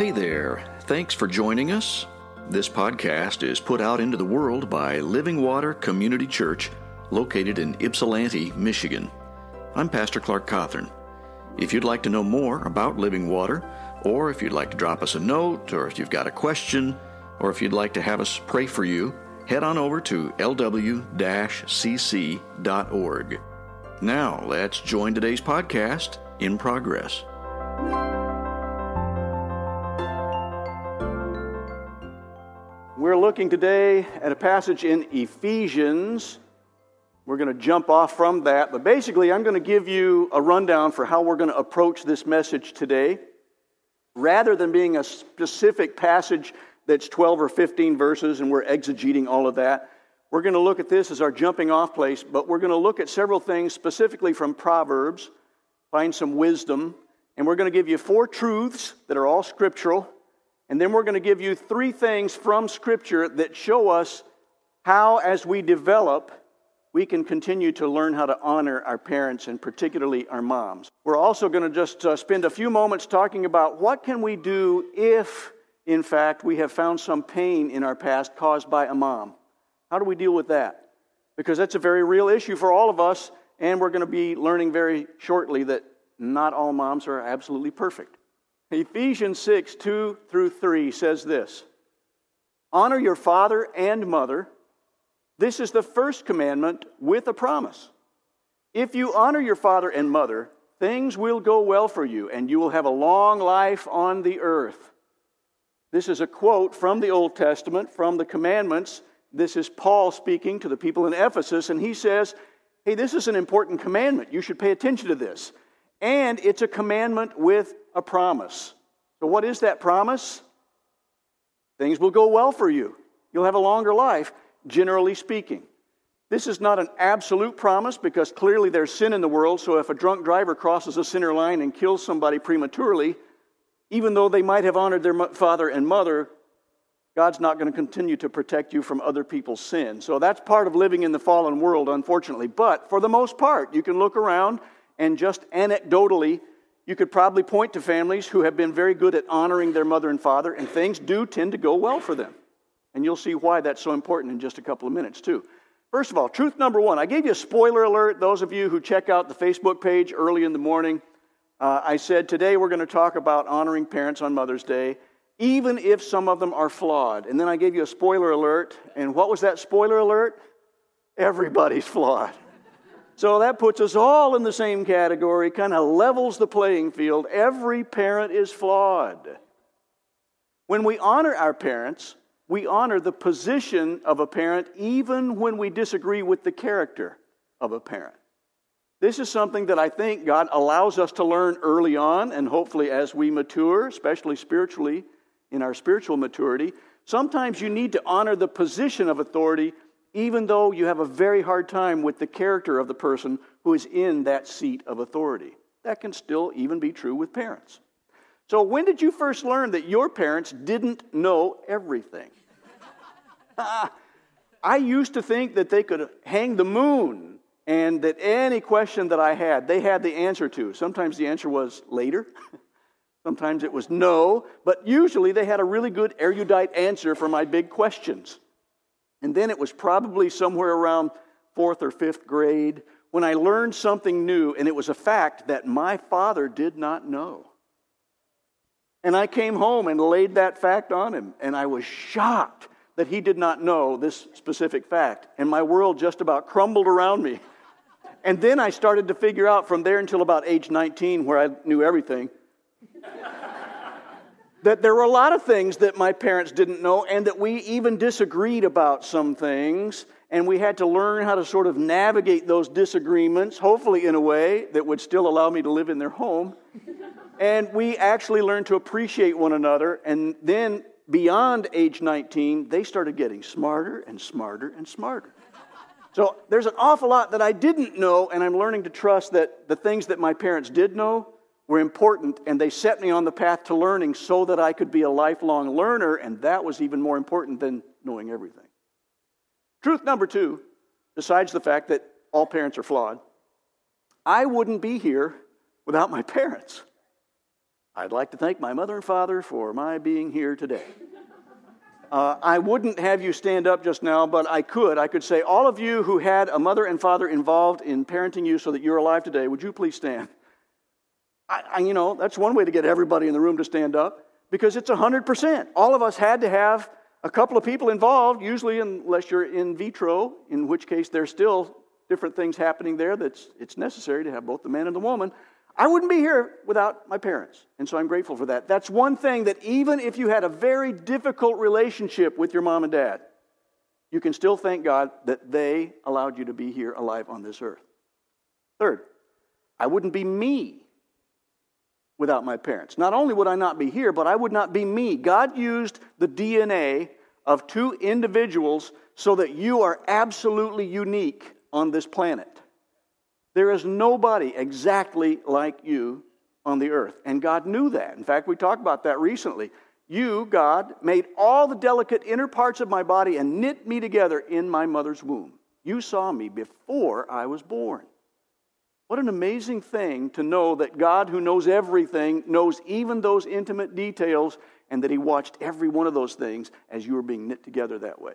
Hey there. Thanks for joining us. This podcast is put out into the world by Living Water Community Church, located in Ypsilanti, Michigan. I'm Pastor Clark Cawthorn. If you'd like to know more about Living Water, or if you'd like to drop us a note, or if you've got a question, or if you'd like to have us pray for you, head on over to lw cc.org. Now, let's join today's podcast in progress. We're looking today at a passage in Ephesians. We're going to jump off from that, but basically, I'm going to give you a rundown for how we're going to approach this message today. Rather than being a specific passage that's 12 or 15 verses and we're exegeting all of that, we're going to look at this as our jumping off place, but we're going to look at several things specifically from Proverbs, find some wisdom, and we're going to give you four truths that are all scriptural and then we're going to give you three things from Scripture that show us how, as we develop, we can continue to learn how to honor our parents and particularly our moms. We're also going to just uh, spend a few moments talking about what can we do if, in fact, we have found some pain in our past caused by a mom. How do we deal with that? Because that's a very real issue for all of us, and we're going to be learning very shortly that not all moms are absolutely perfect. Ephesians 6 2 through 3 says this Honor your father and mother. This is the first commandment with a promise. If you honor your father and mother, things will go well for you, and you will have a long life on the earth. This is a quote from the Old Testament, from the commandments. This is Paul speaking to the people in Ephesus, and he says, Hey, this is an important commandment. You should pay attention to this. And it's a commandment with a promise. So, what is that promise? Things will go well for you. You'll have a longer life, generally speaking. This is not an absolute promise because clearly there's sin in the world. So, if a drunk driver crosses a center line and kills somebody prematurely, even though they might have honored their father and mother, God's not going to continue to protect you from other people's sin. So, that's part of living in the fallen world, unfortunately. But for the most part, you can look around and just anecdotally you could probably point to families who have been very good at honoring their mother and father, and things do tend to go well for them. And you'll see why that's so important in just a couple of minutes, too. First of all, truth number one I gave you a spoiler alert, those of you who check out the Facebook page early in the morning. Uh, I said today we're going to talk about honoring parents on Mother's Day, even if some of them are flawed. And then I gave you a spoiler alert, and what was that spoiler alert? Everybody's flawed. So that puts us all in the same category, kind of levels the playing field. Every parent is flawed. When we honor our parents, we honor the position of a parent even when we disagree with the character of a parent. This is something that I think God allows us to learn early on, and hopefully as we mature, especially spiritually, in our spiritual maturity. Sometimes you need to honor the position of authority even though you have a very hard time with the character of the person who is in that seat of authority. That can still even be true with parents. So, when did you first learn that your parents didn't know everything? Ah, I used to think that they could hang the moon and that any question that I had, they had the answer to. Sometimes the answer was later, sometimes it was no, but usually they had a really good erudite answer for my big questions. And then it was probably somewhere around fourth or fifth grade when I learned something new, and it was a fact that my father did not know. And I came home and laid that fact on him, and I was shocked that he did not know this specific fact. And my world just about crumbled around me. And then I started to figure out from there until about age 19, where I knew everything that there were a lot of things that my parents didn't know, and that we even disagreed about some things, and we had to learn how to sort of navigate those disagreements, hopefully in a way that would still allow me to live in their home. and we actually learned to appreciate one another, and then beyond age 19, they started getting smarter and smarter and smarter. So there's an awful lot that I didn't know, and I'm learning to trust that the things that my parents did know were important, and they set me on the path to learning so that I could be a lifelong learner, and that was even more important than knowing everything. Truth number two, besides the fact that all parents are flawed, I wouldn't be here without my parents. I'd like to thank my mother and father for my being here today. Uh, I wouldn't have you stand up just now, but I could. I could say, all of you who had a mother and father involved in parenting you so that you're alive today, would you please stand? I, I, you know, that's one way to get everybody in the room to stand up because it's 100%. All of us had to have a couple of people involved, usually unless you're in vitro, in which case there's still different things happening there that's it's necessary to have both the man and the woman. I wouldn't be here without my parents, and so I'm grateful for that. That's one thing that even if you had a very difficult relationship with your mom and dad, you can still thank God that they allowed you to be here alive on this earth. Third, I wouldn't be me without my parents. Not only would I not be here, but I would not be me. God used the DNA of two individuals so that you are absolutely unique on this planet. There is nobody exactly like you on the earth. And God knew that. In fact, we talked about that recently. You, God, made all the delicate inner parts of my body and knit me together in my mother's womb. You saw me before I was born. What an amazing thing to know that God, who knows everything, knows even those intimate details, and that He watched every one of those things as you were being knit together that way.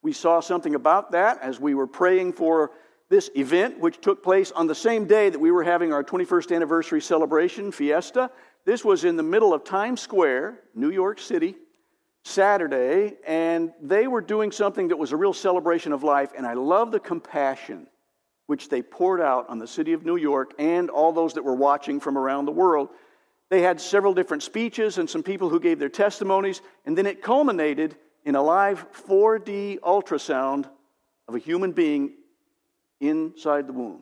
We saw something about that as we were praying for this event, which took place on the same day that we were having our 21st anniversary celebration, Fiesta. This was in the middle of Times Square, New York City, Saturday, and they were doing something that was a real celebration of life, and I love the compassion which they poured out on the city of New York and all those that were watching from around the world. They had several different speeches and some people who gave their testimonies, and then it culminated in a live 4D ultrasound of a human being inside the womb.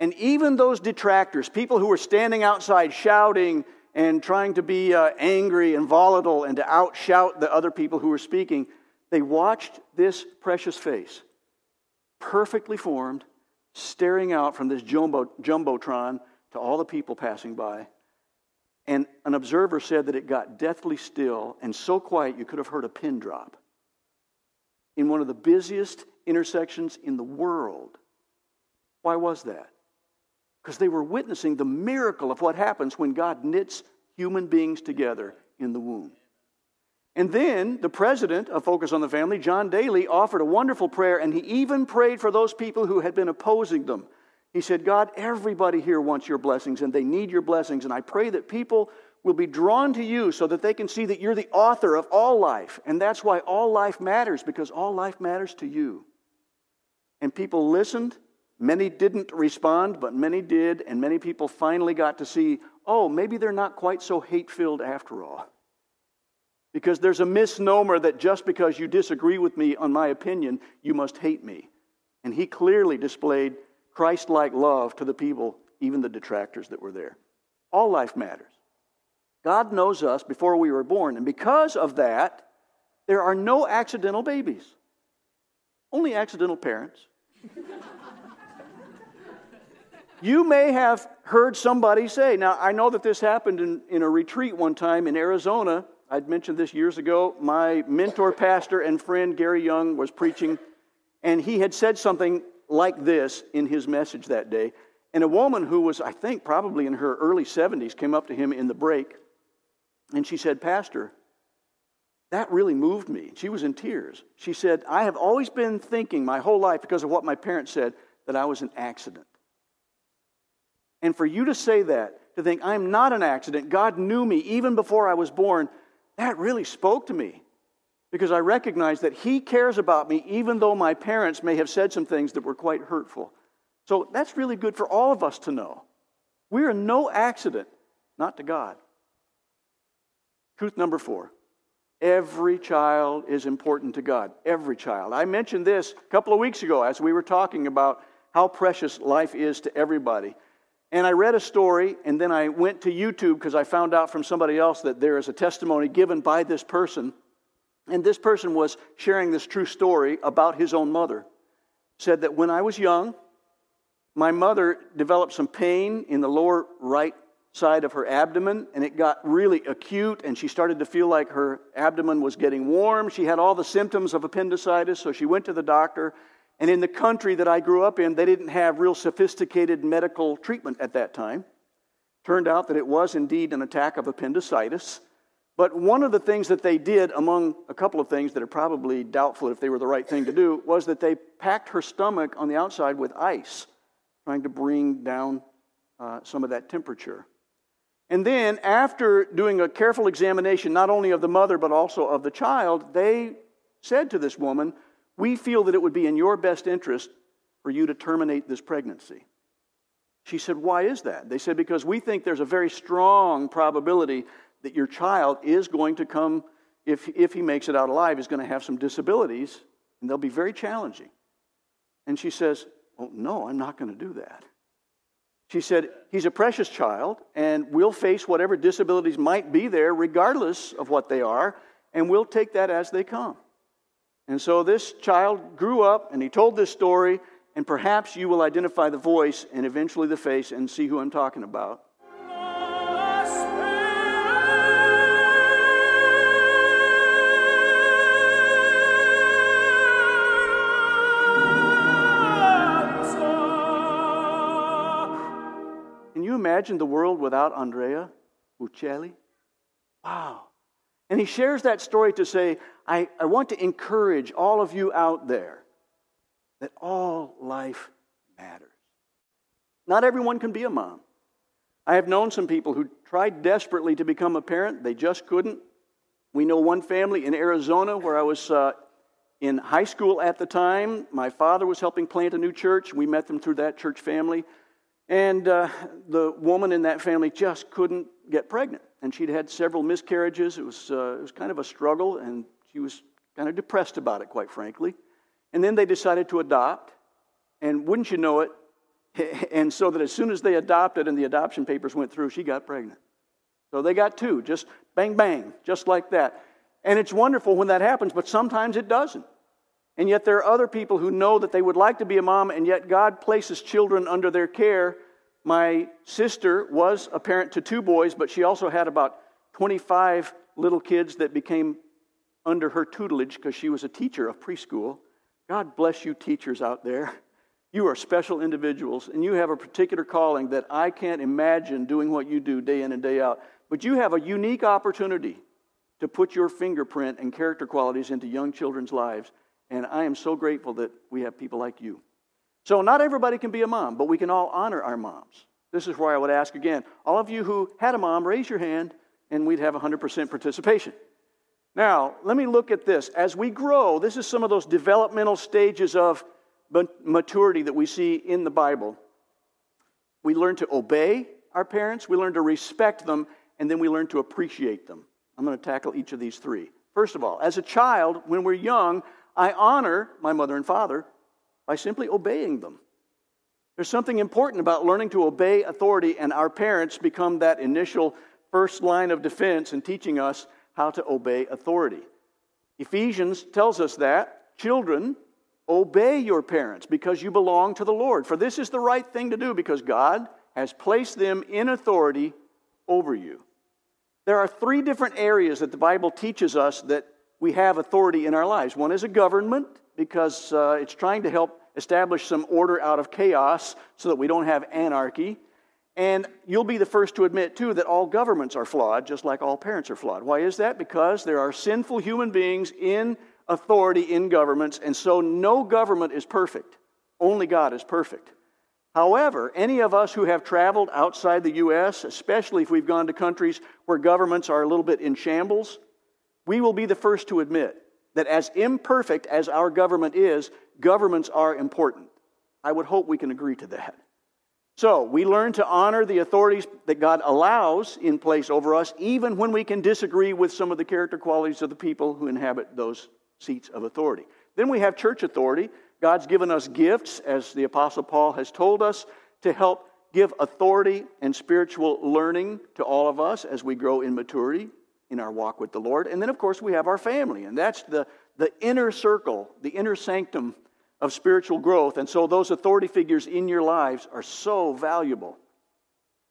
And even those detractors, people who were standing outside shouting and trying to be uh, angry and volatile and to outshout the other people who were speaking, they watched this precious face perfectly formed, staring out from this jumbo, jumbotron to all the people passing by. And an observer said that it got deathly still and so quiet you could have heard a pin drop in one of the busiest intersections in the world. Why was that? Because they were witnessing the miracle of what happens when God knits human beings together in the womb. And then the president of Focus on the Family, John Daly, offered a wonderful prayer, and he even prayed for those people who had been opposing them. He said, God, everybody here wants your blessings, and they need your blessings, and I pray that people will be drawn to you so that they can see that you're the author of all life. And that's why all life matters, because all life matters to you. And people listened. Many didn't respond, but many did, and many people finally got to see oh, maybe they're not quite so hate filled after all. Because there's a misnomer that just because you disagree with me on my opinion, you must hate me. And he clearly displayed Christ like love to the people, even the detractors that were there. All life matters. God knows us before we were born, and because of that, there are no accidental babies, only accidental parents. you may have heard somebody say, now I know that this happened in, in a retreat one time in Arizona I'd mentioned this years ago. My mentor, pastor, and friend Gary Young was preaching, and he had said something like this in his message that day. And a woman who was, I think, probably in her early 70s came up to him in the break, and she said, Pastor, that really moved me. She was in tears. She said, I have always been thinking my whole life, because of what my parents said, that I was an accident. And for you to say that, to think I'm not an accident, God knew me even before I was born, that really spoke to me because I recognize that He cares about me, even though my parents may have said some things that were quite hurtful. So that's really good for all of us to know. We are no accident, not to God. Truth number four every child is important to God. Every child. I mentioned this a couple of weeks ago as we were talking about how precious life is to everybody. And I read a story, and then I went to YouTube because I found out from somebody else that there is a testimony given by this person. And this person was sharing this true story about his own mother. Said that when I was young, my mother developed some pain in the lower right side of her abdomen, and it got really acute, and she started to feel like her abdomen was getting warm. She had all the symptoms of appendicitis, so she went to the doctor and in the country that I grew up in, they didn't have real sophisticated medical treatment at that time. Turned out that it was indeed an attack of appendicitis. But one of the things that they did, among a couple of things that are probably doubtful if they were the right thing to do, was that they packed her stomach on the outside with ice, trying to bring down uh, some of that temperature. And then, after doing a careful examination, not only of the mother, but also of the child, they said to this woman, We feel that it would be in your best interest for you to terminate this pregnancy. She said, Why is that? They said, Because we think there's a very strong probability that your child is going to come, if, if he makes it out alive, is going to have some disabilities, and they'll be very challenging. And she says, Oh, no, I'm not going to do that. She said, He's a precious child, and we'll face whatever disabilities might be there, regardless of what they are, and we'll take that as they come. And so this child grew up, and he told this story, and perhaps you will identify the voice and eventually the face and see who I'm talking about. Can you imagine the world without Andrea Bocelli? Wow. And he shares that story to say, I, I want to encourage all of you out there that all life matters. Not everyone can be a mom. I have known some people who tried desperately to become a parent, they just couldn't. We know one family in Arizona where I was uh, in high school at the time. My father was helping plant a new church. We met them through that church family. And uh, the woman in that family just couldn't get pregnant. And she'd had several miscarriages. It was, uh, it was kind of a struggle, and she was kind of depressed about it, quite frankly. And then they decided to adopt. And wouldn't you know it? and so that as soon as they adopted and the adoption papers went through, she got pregnant. So they got two, just bang, bang, just like that. And it's wonderful when that happens, but sometimes it doesn't. And yet, there are other people who know that they would like to be a mom, and yet God places children under their care. My sister was a parent to two boys, but she also had about 25 little kids that became under her tutelage because she was a teacher of preschool. God bless you, teachers out there. You are special individuals, and you have a particular calling that I can't imagine doing what you do day in and day out. But you have a unique opportunity to put your fingerprint and character qualities into young children's lives. And I am so grateful that we have people like you. So, not everybody can be a mom, but we can all honor our moms. This is where I would ask again all of you who had a mom, raise your hand, and we'd have 100% participation. Now, let me look at this. As we grow, this is some of those developmental stages of maturity that we see in the Bible. We learn to obey our parents, we learn to respect them, and then we learn to appreciate them. I'm going to tackle each of these three. First of all, as a child, when we're young, I honor my mother and father by simply obeying them. There's something important about learning to obey authority, and our parents become that initial first line of defense in teaching us how to obey authority. Ephesians tells us that children, obey your parents because you belong to the Lord. For this is the right thing to do because God has placed them in authority over you. There are three different areas that the Bible teaches us that we have authority in our lives. One is a government, because uh, it's trying to help establish some order out of chaos so that we don't have anarchy. And you'll be the first to admit, too, that all governments are flawed, just like all parents are flawed. Why is that? Because there are sinful human beings in authority in governments, and so no government is perfect. Only God is perfect. However, any of us who have traveled outside the U.S., especially if we've gone to countries where governments are a little bit in shambles, we will be the first to admit that as imperfect as our government is, governments are important. I would hope we can agree to that. So, we learn to honor the authorities that God allows in place over us, even when we can disagree with some of the character qualities of the people who inhabit those seats of authority. Then we have church authority. God's given us gifts, as the Apostle Paul has told us, to help give authority and spiritual learning to all of us as we grow in maturity in our walk with the Lord. And then, of course, we have our family, and that's the, the inner circle, the inner sanctum of spiritual growth. And so, those authority figures in your lives are so valuable.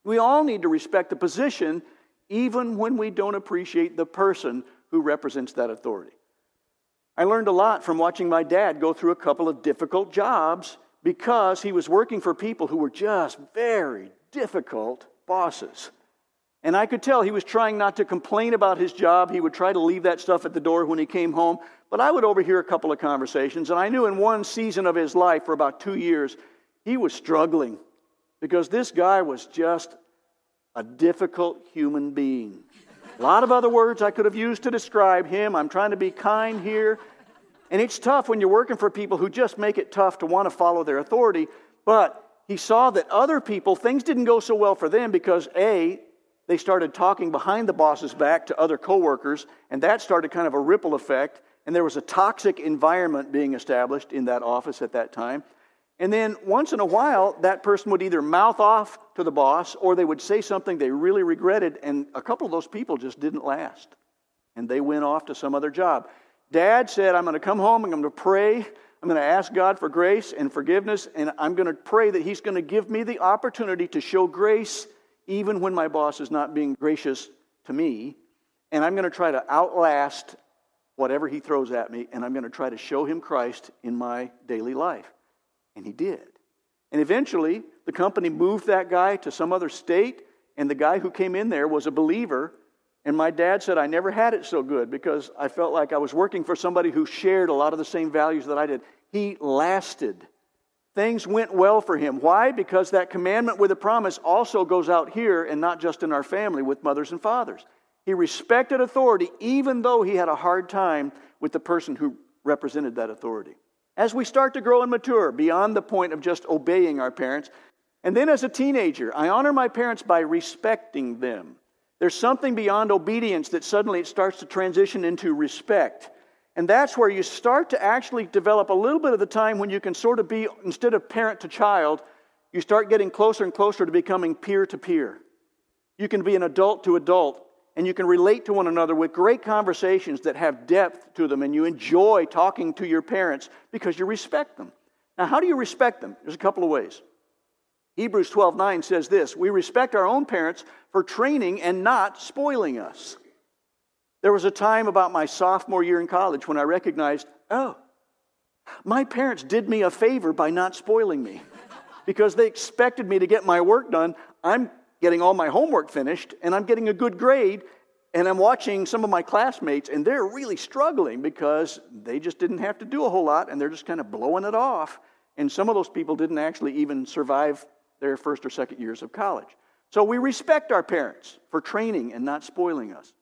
We all need to respect the position, even when we don't appreciate the person who represents that authority. I learned a lot from watching my dad go through a couple of difficult jobs because he was working for people who were just very difficult bosses. And I could tell he was trying not to complain about his job. He would try to leave that stuff at the door when he came home. But I would overhear a couple of conversations, and I knew in one season of his life, for about two years, he was struggling because this guy was just a difficult human being. A lot of other words I could have used to describe him. I'm trying to be kind here. And it's tough when you're working for people who just make it tough to want to follow their authority. But he saw that other people, things didn't go so well for them because A, they started talking behind the boss's back to other coworkers, and that started kind of a ripple effect. And there was a toxic environment being established in that office at that time. And then once in a while, that person would either mouth off to the boss or they would say something they really regretted, and a couple of those people just didn't last. And they went off to some other job. Dad said, I'm going to come home and I'm going to pray. I'm going to ask God for grace and forgiveness, and I'm going to pray that He's going to give me the opportunity to show grace even when my boss is not being gracious to me. And I'm going to try to outlast whatever he throws at me, and I'm going to try to show him Christ in my daily life. And he did. And eventually, the company moved that guy to some other state, and the guy who came in there was a believer. And my dad said, I never had it so good because I felt like I was working for somebody who shared a lot of the same values that I did. He lasted. Things went well for him. Why? Because that commandment with a promise also goes out here and not just in our family with mothers and fathers. He respected authority even though he had a hard time with the person who represented that authority. As we start to grow and mature beyond the point of just obeying our parents, and then as a teenager, I honor my parents by respecting them. There's something beyond obedience that suddenly it starts to transition into respect. And that's where you start to actually develop a little bit of the time when you can sort of be, instead of parent to child, you start getting closer and closer to becoming peer to peer. You can be an adult to adult and you can relate to one another with great conversations that have depth to them, and you enjoy talking to your parents because you respect them. Now, how do you respect them? There's a couple of ways. Hebrews 12 9 says this We respect our own parents for training and not spoiling us. There was a time about my sophomore year in college when I recognized, oh, my parents did me a favor by not spoiling me because they expected me to get my work done. I'm getting all my homework finished and I'm getting a good grade. And I'm watching some of my classmates, and they're really struggling because they just didn't have to do a whole lot and they're just kind of blowing it off. And some of those people didn't actually even survive their first or second years of college. So we respect our parents for training and not spoiling us.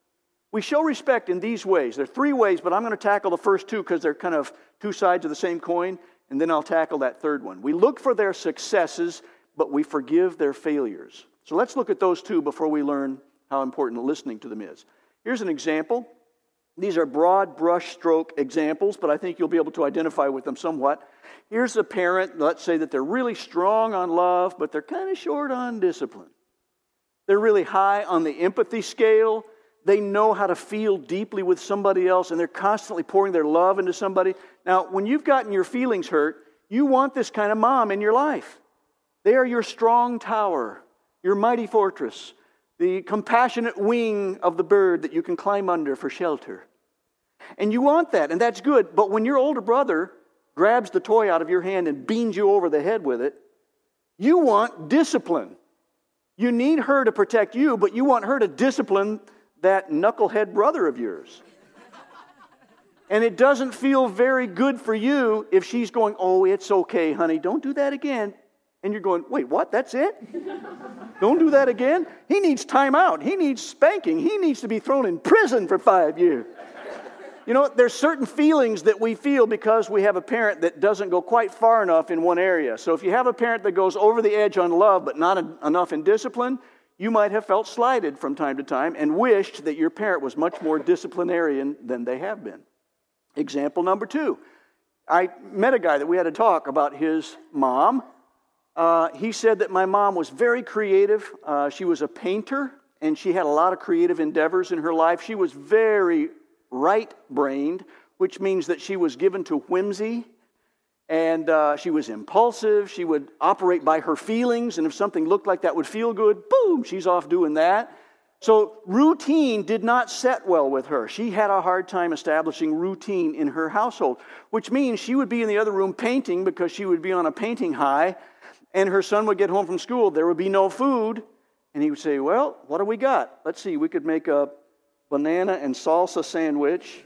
We show respect in these ways. There are three ways, but I'm going to tackle the first two because they're kind of two sides of the same coin, and then I'll tackle that third one. We look for their successes, but we forgive their failures. So let's look at those two before we learn how important listening to them is. Here's an example. These are broad brushstroke examples, but I think you'll be able to identify with them somewhat. Here's a parent, let's say that they're really strong on love, but they're kind of short on discipline. They're really high on the empathy scale. They know how to feel deeply with somebody else, and they're constantly pouring their love into somebody. Now, when you've gotten your feelings hurt, you want this kind of mom in your life. They are your strong tower your mighty fortress, the compassionate wing of the bird that you can climb under for shelter. And you want that, and that's good. But when your older brother grabs the toy out of your hand and beans you over the head with it, you want discipline. You need her to protect you, but you want her to discipline that knucklehead brother of yours. And it doesn't feel very good for you if she's going, Oh, it's okay, honey, don't do that again. And you're going, wait, what? That's it? Don't do that again? He needs time out. He needs spanking. He needs to be thrown in prison for five years. You know, there's certain feelings that we feel because we have a parent that doesn't go quite far enough in one area. So if you have a parent that goes over the edge on love but not enough in discipline, you might have felt slighted from time to time and wished that your parent was much more disciplinarian than they have been. Example number two I met a guy that we had a talk about his mom uh, he said that my mom was very creative. Uh, she was a painter, and she had a lot of creative endeavors in her life. She was very right brained, which means that she was given to whimsy and uh, she was impulsive. She would operate by her feelings, and if something looked like that would feel good, boom, she's off doing that. So, routine did not set well with her. She had a hard time establishing routine in her household, which means she would be in the other room painting because she would be on a painting high, and her son would get home from school. There would be no food, And he would say, Well, what do we got? Let's see, we could make a banana and salsa sandwich.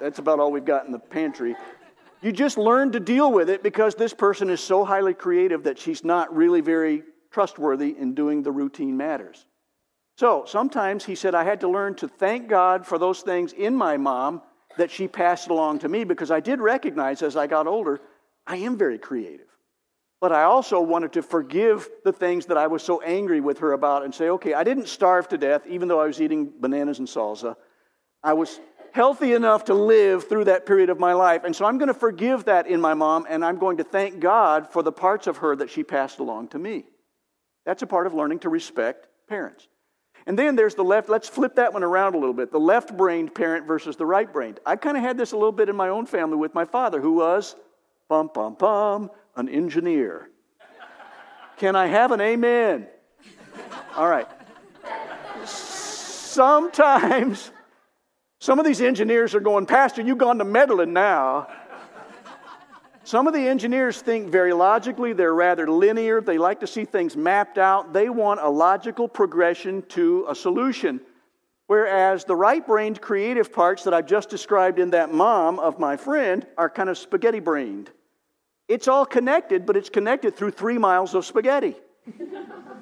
That's about all we've got in the pantry. You just learn to deal with it because this person is so highly creative that she's not really very trustworthy in doing the routine matters. So sometimes he said, I had to learn to thank God for those things in my mom that she passed along to me because I did recognize as I got older, I am very creative. But I also wanted to forgive the things that I was so angry with her about and say, okay, I didn't starve to death even though I was eating bananas and salsa. I was healthy enough to live through that period of my life. And so I'm going to forgive that in my mom, and I'm going to thank God for the parts of her that she passed along to me. That's a part of learning to respect parents. And then there's the left, let's flip that one around a little bit the left brained parent versus the right brained. I kind of had this a little bit in my own family with my father, who was, bum, bum, bum, an engineer. Can I have an amen? All right. Sometimes some of these engineers are going, Pastor, you've gone to meddling now. Some of the engineers think very logically, they're rather linear, they like to see things mapped out, they want a logical progression to a solution. Whereas the right brained creative parts that I've just described in that mom of my friend are kind of spaghetti brained. It's all connected, but it's connected through three miles of spaghetti.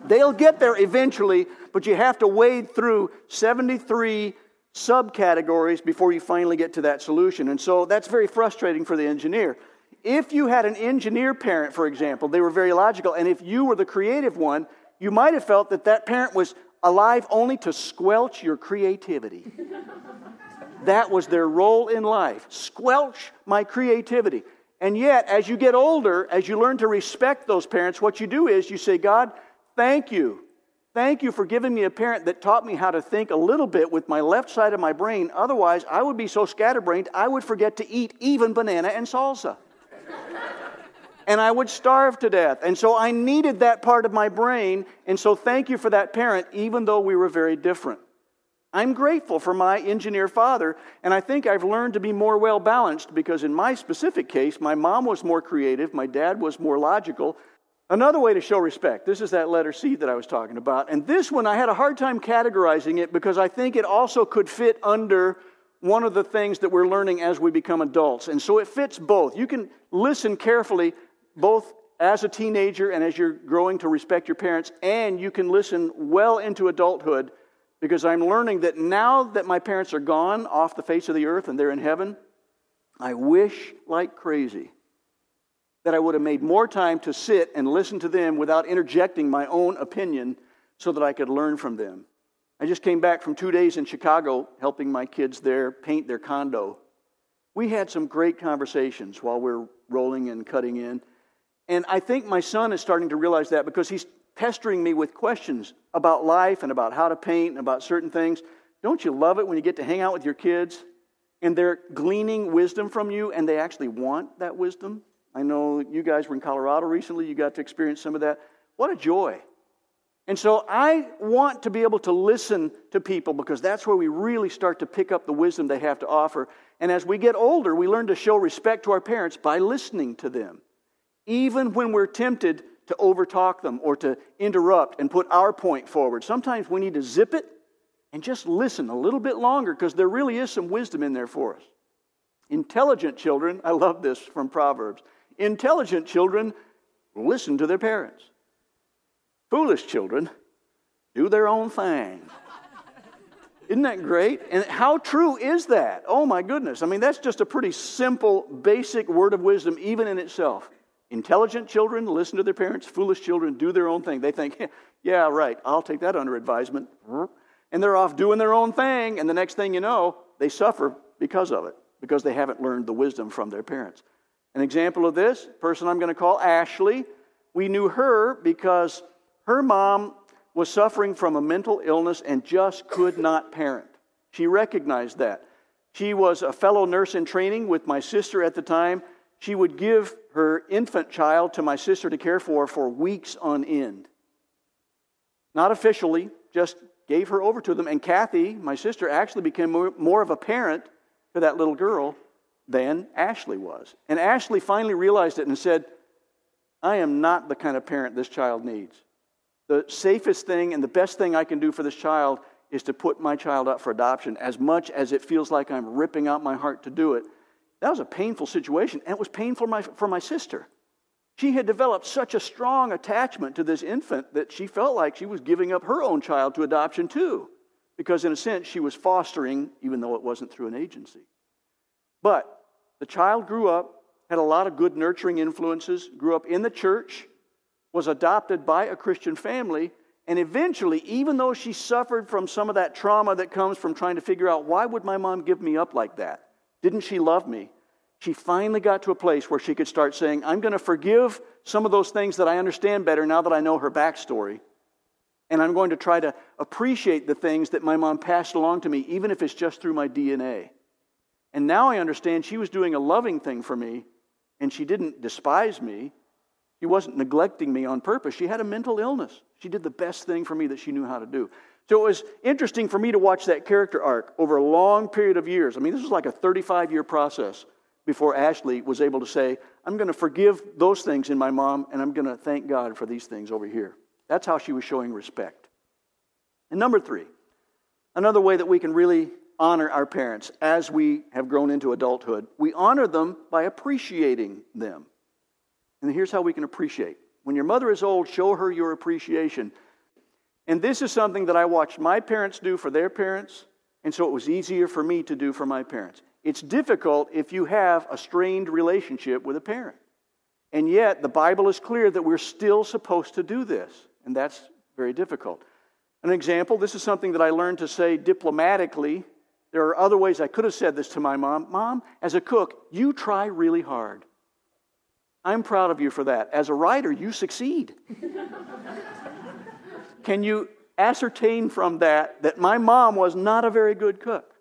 They'll get there eventually, but you have to wade through 73 subcategories before you finally get to that solution. And so that's very frustrating for the engineer. If you had an engineer parent, for example, they were very logical, and if you were the creative one, you might have felt that that parent was alive only to squelch your creativity. that was their role in life squelch my creativity. And yet, as you get older, as you learn to respect those parents, what you do is you say, God, thank you Thank you for giving me a parent that taught me how to think a little bit with my left side of my brain. Otherwise, I would be so scatterbrained, I would forget to eat even banana and salsa. and I would starve to death. And so I needed that part of my brain. And so thank you for that parent, even though we were very different. I'm grateful for my engineer father, and I think I've learned to be more well balanced because, in my specific case, my mom was more creative, my dad was more logical, Another way to show respect, this is that letter C that I was talking about. And this one, I had a hard time categorizing it because I think it also could fit under one of the things that we're learning as we become adults. And so it fits both. You can listen carefully, both as a teenager and as you're growing to respect your parents, and you can listen well into adulthood because I'm learning that now that my parents are gone off the face of the earth and they're in heaven, I wish like crazy that I would have made more time to sit and listen to them without interjecting my own opinion so that I could learn from them. I just came back from two days in Chicago helping my kids there paint their condo. We had some great conversations while we're rolling and cutting in. And I think my son is starting to realize that because he's pestering me with questions about life and about how to paint and about certain things. Don't you love it when you get to hang out with your kids and they're gleaning wisdom from you and they actually want that wisdom? I know you guys were in Colorado recently, you got to experience some of that. What a joy. And so I want to be able to listen to people because that's where we really start to pick up the wisdom they have to offer. And as we get older, we learn to show respect to our parents by listening to them, even when we're tempted to overtalk them or to interrupt and put our point forward. Sometimes we need to zip it and just listen a little bit longer because there really is some wisdom in there for us. Intelligent children, I love this from Proverbs. Intelligent children listen to their parents. Foolish children do their own thing. Isn't that great? And how true is that? Oh my goodness. I mean, that's just a pretty simple, basic word of wisdom, even in itself. Intelligent children listen to their parents, foolish children do their own thing. They think, yeah, right, I'll take that under advisement. And they're off doing their own thing, and the next thing you know, they suffer because of it, because they haven't learned the wisdom from their parents. An example of this, person I'm going to call Ashley, we knew her because her mom was suffering from a mental illness and just could not parent. She recognized that. She was a fellow nurse in training with my sister at the time. She would give her infant child to my sister to care for for weeks on end. Not officially, just gave her over to them. And Kathy, my sister, actually became more, of a parent to that little girl than Ashley was. And Ashley finally realized it and said, I am not the kind of parent this child needs. the safest thing and the best thing I can do for this child is to put my child up for adoption as much as it feels like I'm ripping out my heart to do it. That was a painful situation, and it was painful for my, for my sister. She had developed such a strong attachment to this infant that she felt like she was giving up her own child to adoption too, because in a sense she was fostering, even though it wasn't through an agency. But the child grew up, had a lot of good nurturing influences, grew up in the church, was adopted by a Christian family, and eventually, even though she suffered from some of that trauma that comes from trying to figure out why would my mom give me up like that? Didn't she love me? She finally got to a place where she could start saying, I'm going to forgive some of those things that I understand better now that I know her backstory. And I'm going to try to appreciate the things that my mom passed along to me, even if it's just through my DNA. And now I understand she was doing a loving thing for me, and she didn't despise me. She wasn't neglecting me on purpose. She had a mental illness. She did the best thing for me that she knew how to do. So it was interesting for me to watch that character arc over a long period of years. I mean, this was like a 35 year process before Ashley was able to say, I'm going to forgive those things in my mom, and I'm going to thank God for these things over here. That's how she was showing respect. And number three, another way that we can really honor our parents as we have grown into adulthood, we honor them by appreciating them. And here's how we can appreciate. When your mother is old, show her your appreciation. And this is something that I watched my parents do for their parents, and so it was easier for me to do for my parents. It's difficult if you have a strained relationship with a parent. And yet, the Bible is clear that we're still supposed to do this, and that's very difficult. An example this is something that I learned to say diplomatically. There are other ways I could have said this to my mom. Mom, as a cook, you try really hard. I'm proud of you for that. As a writer, you succeed. Can you ascertain from that that my mom was not a very good cook?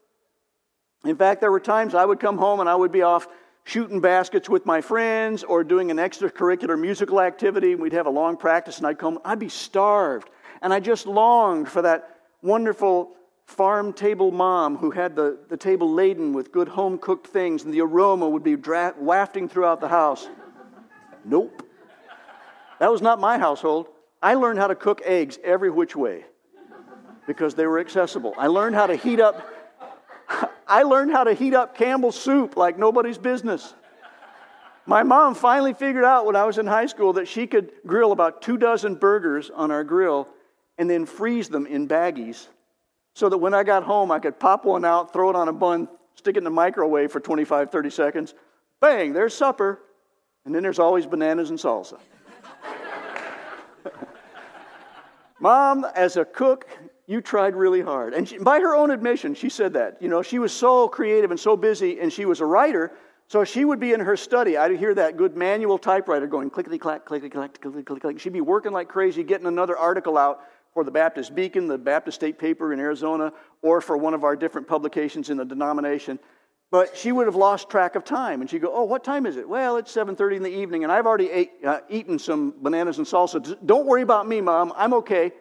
In fact, there were times I would come home and I would be off shooting baskets with my friends or doing an extracurricular musical activity. We'd have a long practice and I'd come, I'd be starved. And I just longed for that wonderful farm table mom who had the, the table laden with good home cooked things and the aroma would be dra- wafting throughout the house. Nope. That was not my household. I learned how to cook eggs every which way because they were accessible. I learned how to heat up I learned how to heat up Campbell's soup like nobody's business. My mom finally figured out when I was in high school that she could grill about two dozen burgers on our grill and then freeze them in baggies so that when I got home, I could pop one out, throw it on a bun, stick it in the microwave for 25, 30 seconds. Bang, there's supper. And then there's always bananas and salsa. Mom, as a cook, you tried really hard. And she, by her own admission, she said that. You know, she was so creative and so busy, and she was a writer. So she would be in her study. I'd hear that good manual typewriter going clickety clack, clickety clack, clickety clack. She'd be working like crazy, getting another article out for the Baptist Beacon, the Baptist State Paper in Arizona, or for one of our different publications in the denomination. But she would have lost track of time, and she'd go, "Oh, what time is it?" Well, it's 7:30 in the evening, and I've already ate, uh, eaten some bananas and salsa. Don't worry about me, Mom. I'm okay.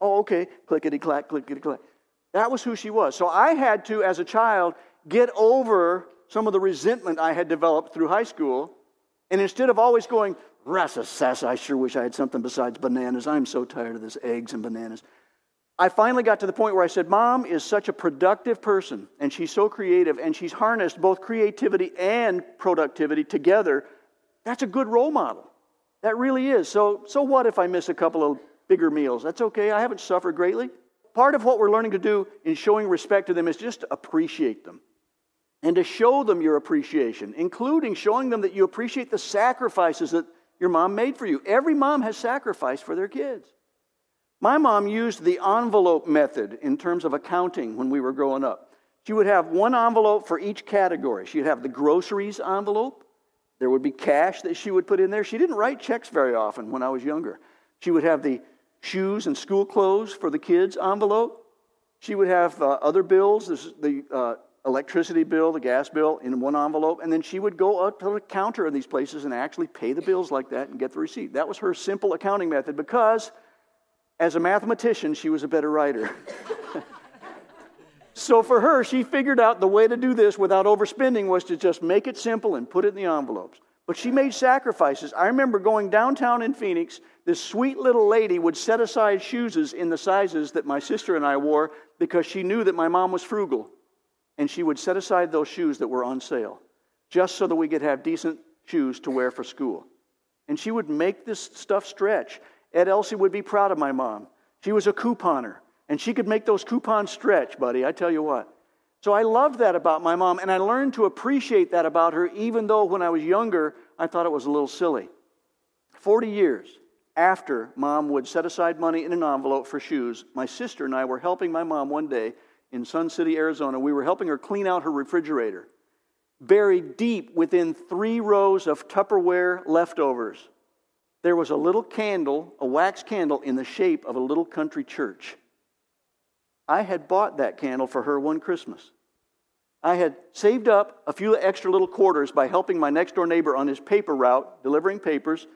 Oh, okay. Clickety clack, clickety clack. That was who she was. So I had to, as a child, get over some of the resentment I had developed through high school, and instead of always going, "Rasa sass, I sure wish I had something besides bananas. I'm so tired of this eggs and bananas." I finally got to the point where I said, Mom is such a productive person, and she's so creative, and she's harnessed both creativity and productivity together. That's a good role model. That really is. So, so what if I miss a couple of bigger meals? That's okay. I haven't suffered greatly. Part of what we're learning to do in showing respect to them is just to appreciate them and to show them your appreciation, including showing them that you appreciate the sacrifices that your mom made for you. Every mom has sacrificed for their kids. My mom used the envelope method in terms of accounting when we were growing up. She would have one envelope for each category. She'd have the groceries envelope. There would be cash that she would put in there. She didn't write checks very often when I was younger. She would have the shoes and school clothes for the kids envelope. She would have uh, other bills, the uh, electricity bill, the gas bill in one envelope, and then she would go up to the counter in these places and actually pay the bills like that and get the receipt. That was her simple accounting method because as a mathematician, she was a better writer. so for her, she figured out the way to do this without overspending was to just make it simple and put it in the envelopes. But she made sacrifices. I remember going downtown in Phoenix. This sweet little lady would set aside shoes in the sizes that my sister and I wore because she knew that my mom was frugal. And she would set aside those shoes that were on sale just so that we could have decent shoes to wear for school. And she would make this stuff stretch. Ed Elsie would be proud of my mom. She was a couponer, and she could make those coupons stretch, buddy, I tell you what. So I loved that about my mom, and I learned to appreciate that about her, even though when I was younger, I thought it was a little silly. 40 years after mom would set aside money in an envelope for shoes, my sister and I were helping my mom one day in Sun City, Arizona. We were helping her clean out her refrigerator. Buried deep within three rows of Tupperware leftovers, there was a little candle, a wax candle, in the shape of a little country church. I had bought that candle for her one Christmas. I had saved up a few extra little quarters by helping my next door neighbor on his paper route, delivering papers.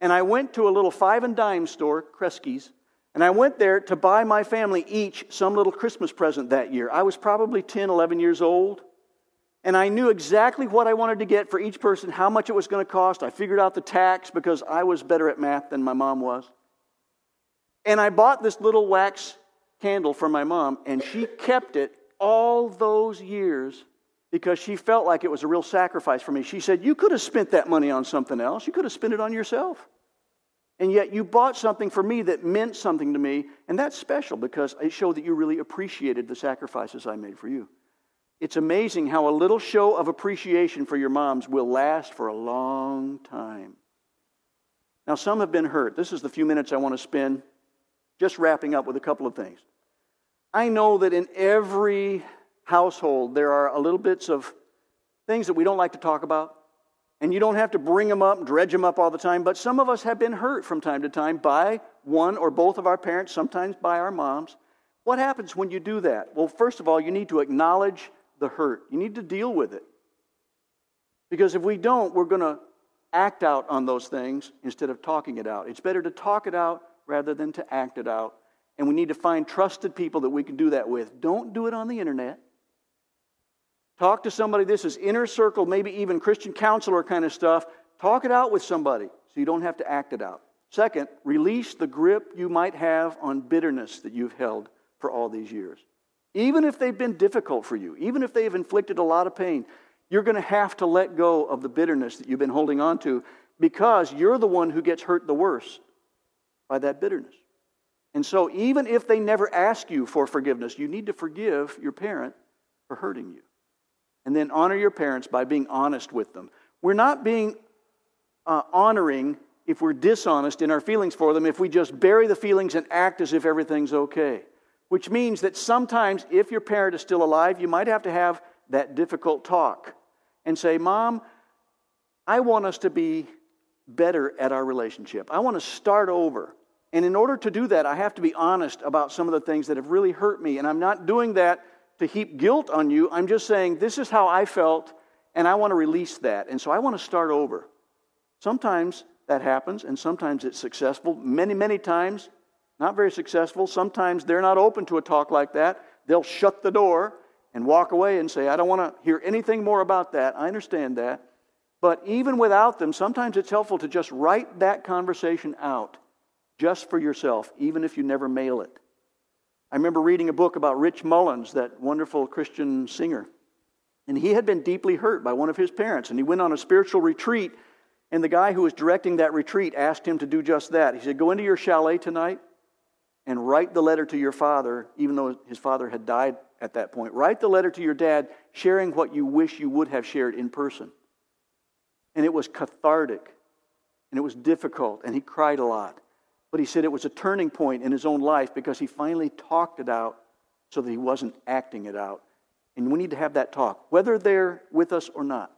And I went to a little five and dime store, Kresge's, and I went there to buy my family each some little Christmas present that year. I was probably 10, 11 years old. And I knew exactly what I wanted to get for each person, how much it was going to cost. I figured out the tax because I was better at math than my mom was. And I bought this little wax candle for my mom, and she kept it all those years because she felt like it was a real sacrifice for me. She said, You could have spent that money on something else, you could have spent it on yourself. And yet you bought something for me that meant something to me, and that's special because it showed that you really appreciated the sacrifices I made for you. It's amazing how a little show of appreciation for your moms will last for a long time. Now, some have been hurt. This is the few minutes I want to spend just wrapping up with a couple of things. I know that in every household there are a little bits of things that we don't like to talk about. And you don't have to bring them up, dredge them up all the time, but some of us have been hurt from time to time by one or both of our parents, sometimes by our moms. What happens when you do that? Well, first of all, you need to acknowledge the hurt. You need to deal with it. Because if we don't, we're going to act out on those things instead of talking it out. It's better to talk it out rather than to act it out. And we need to find trusted people that we can do that with. Don't do it on the internet. Talk to somebody. This is inner circle, maybe even Christian counselor kind of stuff. Talk it out with somebody so you don't have to act it out. Second, release the grip you might have on bitterness that you've held for all these years. Even if they've been difficult for you, even if they've inflicted a lot of pain, you're going to have to let go of the bitterness that you've been holding on to because you're the one who gets hurt the worst by that bitterness. And so, even if they never ask you for forgiveness, you need to forgive your parent for hurting you. And then honor your parents by being honest with them. We're not being uh, honoring if we're dishonest in our feelings for them, if we just bury the feelings and act as if everything's okay. Which means that sometimes, if your parent is still alive, you might have to have that difficult talk and say, Mom, I want us to be better at our relationship. I want to start over. And in order to do that, I have to be honest about some of the things that have really hurt me. And I'm not doing that to heap guilt on you. I'm just saying, this is how I felt, and I want to release that. And so I want to start over. Sometimes that happens, and sometimes it's successful. Many, many times, not very successful. Sometimes they're not open to a talk like that. They'll shut the door and walk away and say, I don't want to hear anything more about that. I understand that. But even without them, sometimes it's helpful to just write that conversation out just for yourself, even if you never mail it. I remember reading a book about Rich Mullins, that wonderful Christian singer. And he had been deeply hurt by one of his parents. And he went on a spiritual retreat. And the guy who was directing that retreat asked him to do just that. He said, Go into your chalet tonight and write the letter to your father, even though his father had died at that point. Write the letter to your dad, sharing what you wish you would have shared in person. And it was cathartic, and it was difficult, and he cried a lot. But he said it was a turning point in his own life because he finally talked it out so that he wasn't acting it out. And we need to have that talk, whether they're with us or not.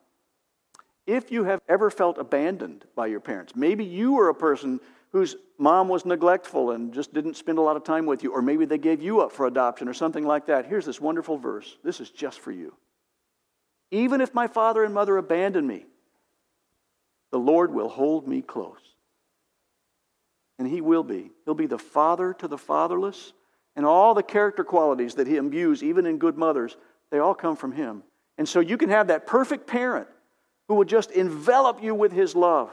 If you have ever felt abandoned by your parents, maybe you were a person whose mom was neglectful and just didn't spend a lot of time with you, or maybe they gave you up for adoption or something like that. Here's this wonderful verse. This is just for you. Even if my father and mother abandon me, the Lord will hold me close. And He will be. He'll be the father to the fatherless. And all the character qualities that He imbues, even in good mothers, they all come from Him. And so you can have that perfect parent who will just envelop you with his love.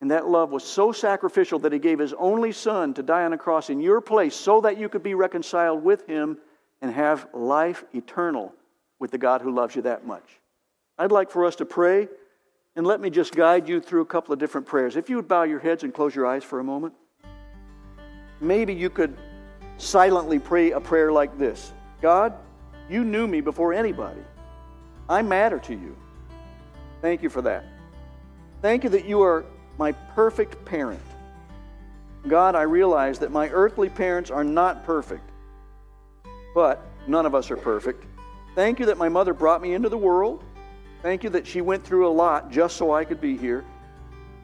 And that love was so sacrificial that he gave his only son to die on a cross in your place so that you could be reconciled with him and have life eternal with the God who loves you that much. I'd like for us to pray, and let me just guide you through a couple of different prayers. If you would bow your heads and close your eyes for a moment, maybe you could silently pray a prayer like this God, you knew me before anybody. I matter to you. Thank you for that. Thank you that you are my perfect parent. God, I realize that my earthly parents are not perfect, but none of us are perfect. Thank you that my mother brought me into the world. Thank you that she went through a lot just so I could be here.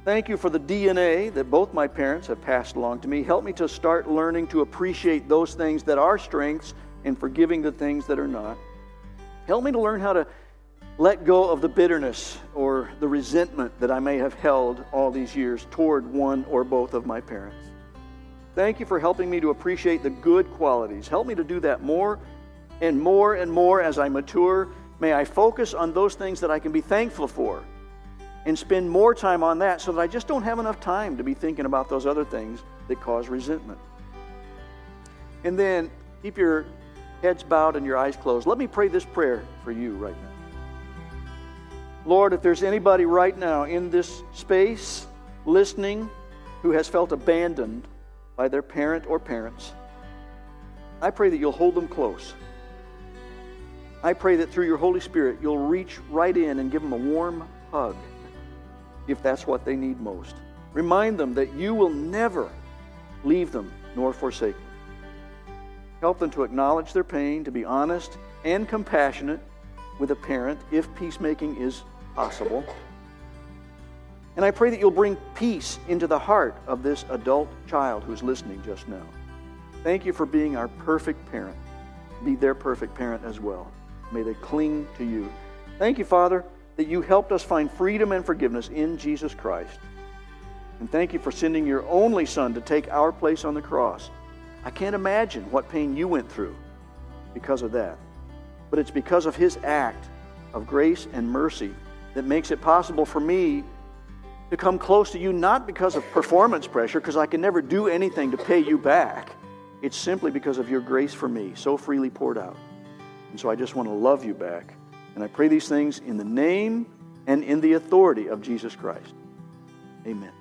Thank you for the DNA that both my parents have passed along to me. Help me to start learning to appreciate those things that are strengths and forgiving the things that are not. Help me to learn how to let go of the bitterness or the resentment that I may have held all these years toward one or both of my parents. Thank you for helping me to appreciate the good qualities. Help me to do that more and more and more as I mature. May I focus on those things that I can be thankful for and spend more time on that so that I just don't have enough time to be thinking about those other things that cause resentment. And then keep your heads bowed and your eyes closed. Let me pray this prayer for you right now. Lord, if there's anybody right now in this space listening who has felt abandoned by their parent or parents, I pray that you'll hold them close. I pray that through your Holy Spirit, you'll reach right in and give them a warm hug if that's what they need most. Remind them that you will never leave them nor forsake them. Help them to acknowledge their pain, to be honest and compassionate with a parent if peacemaking is possible. And I pray that you'll bring peace into the heart of this adult child who's listening just now. Thank you for being our perfect parent. Be their perfect parent as well. May they cling to you. Thank you, Father, that you helped us find freedom and forgiveness in Jesus Christ. And thank you for sending your only Son to take our place on the cross. I can't imagine what pain you went through because of that. But it's because of his act of grace and mercy that makes it possible for me to come close to you, not because of performance pressure, because I can never do anything to pay you back. It's simply because of your grace for me, so freely poured out. And so I just want to love you back. And I pray these things in the name and in the authority of Jesus Christ. Amen.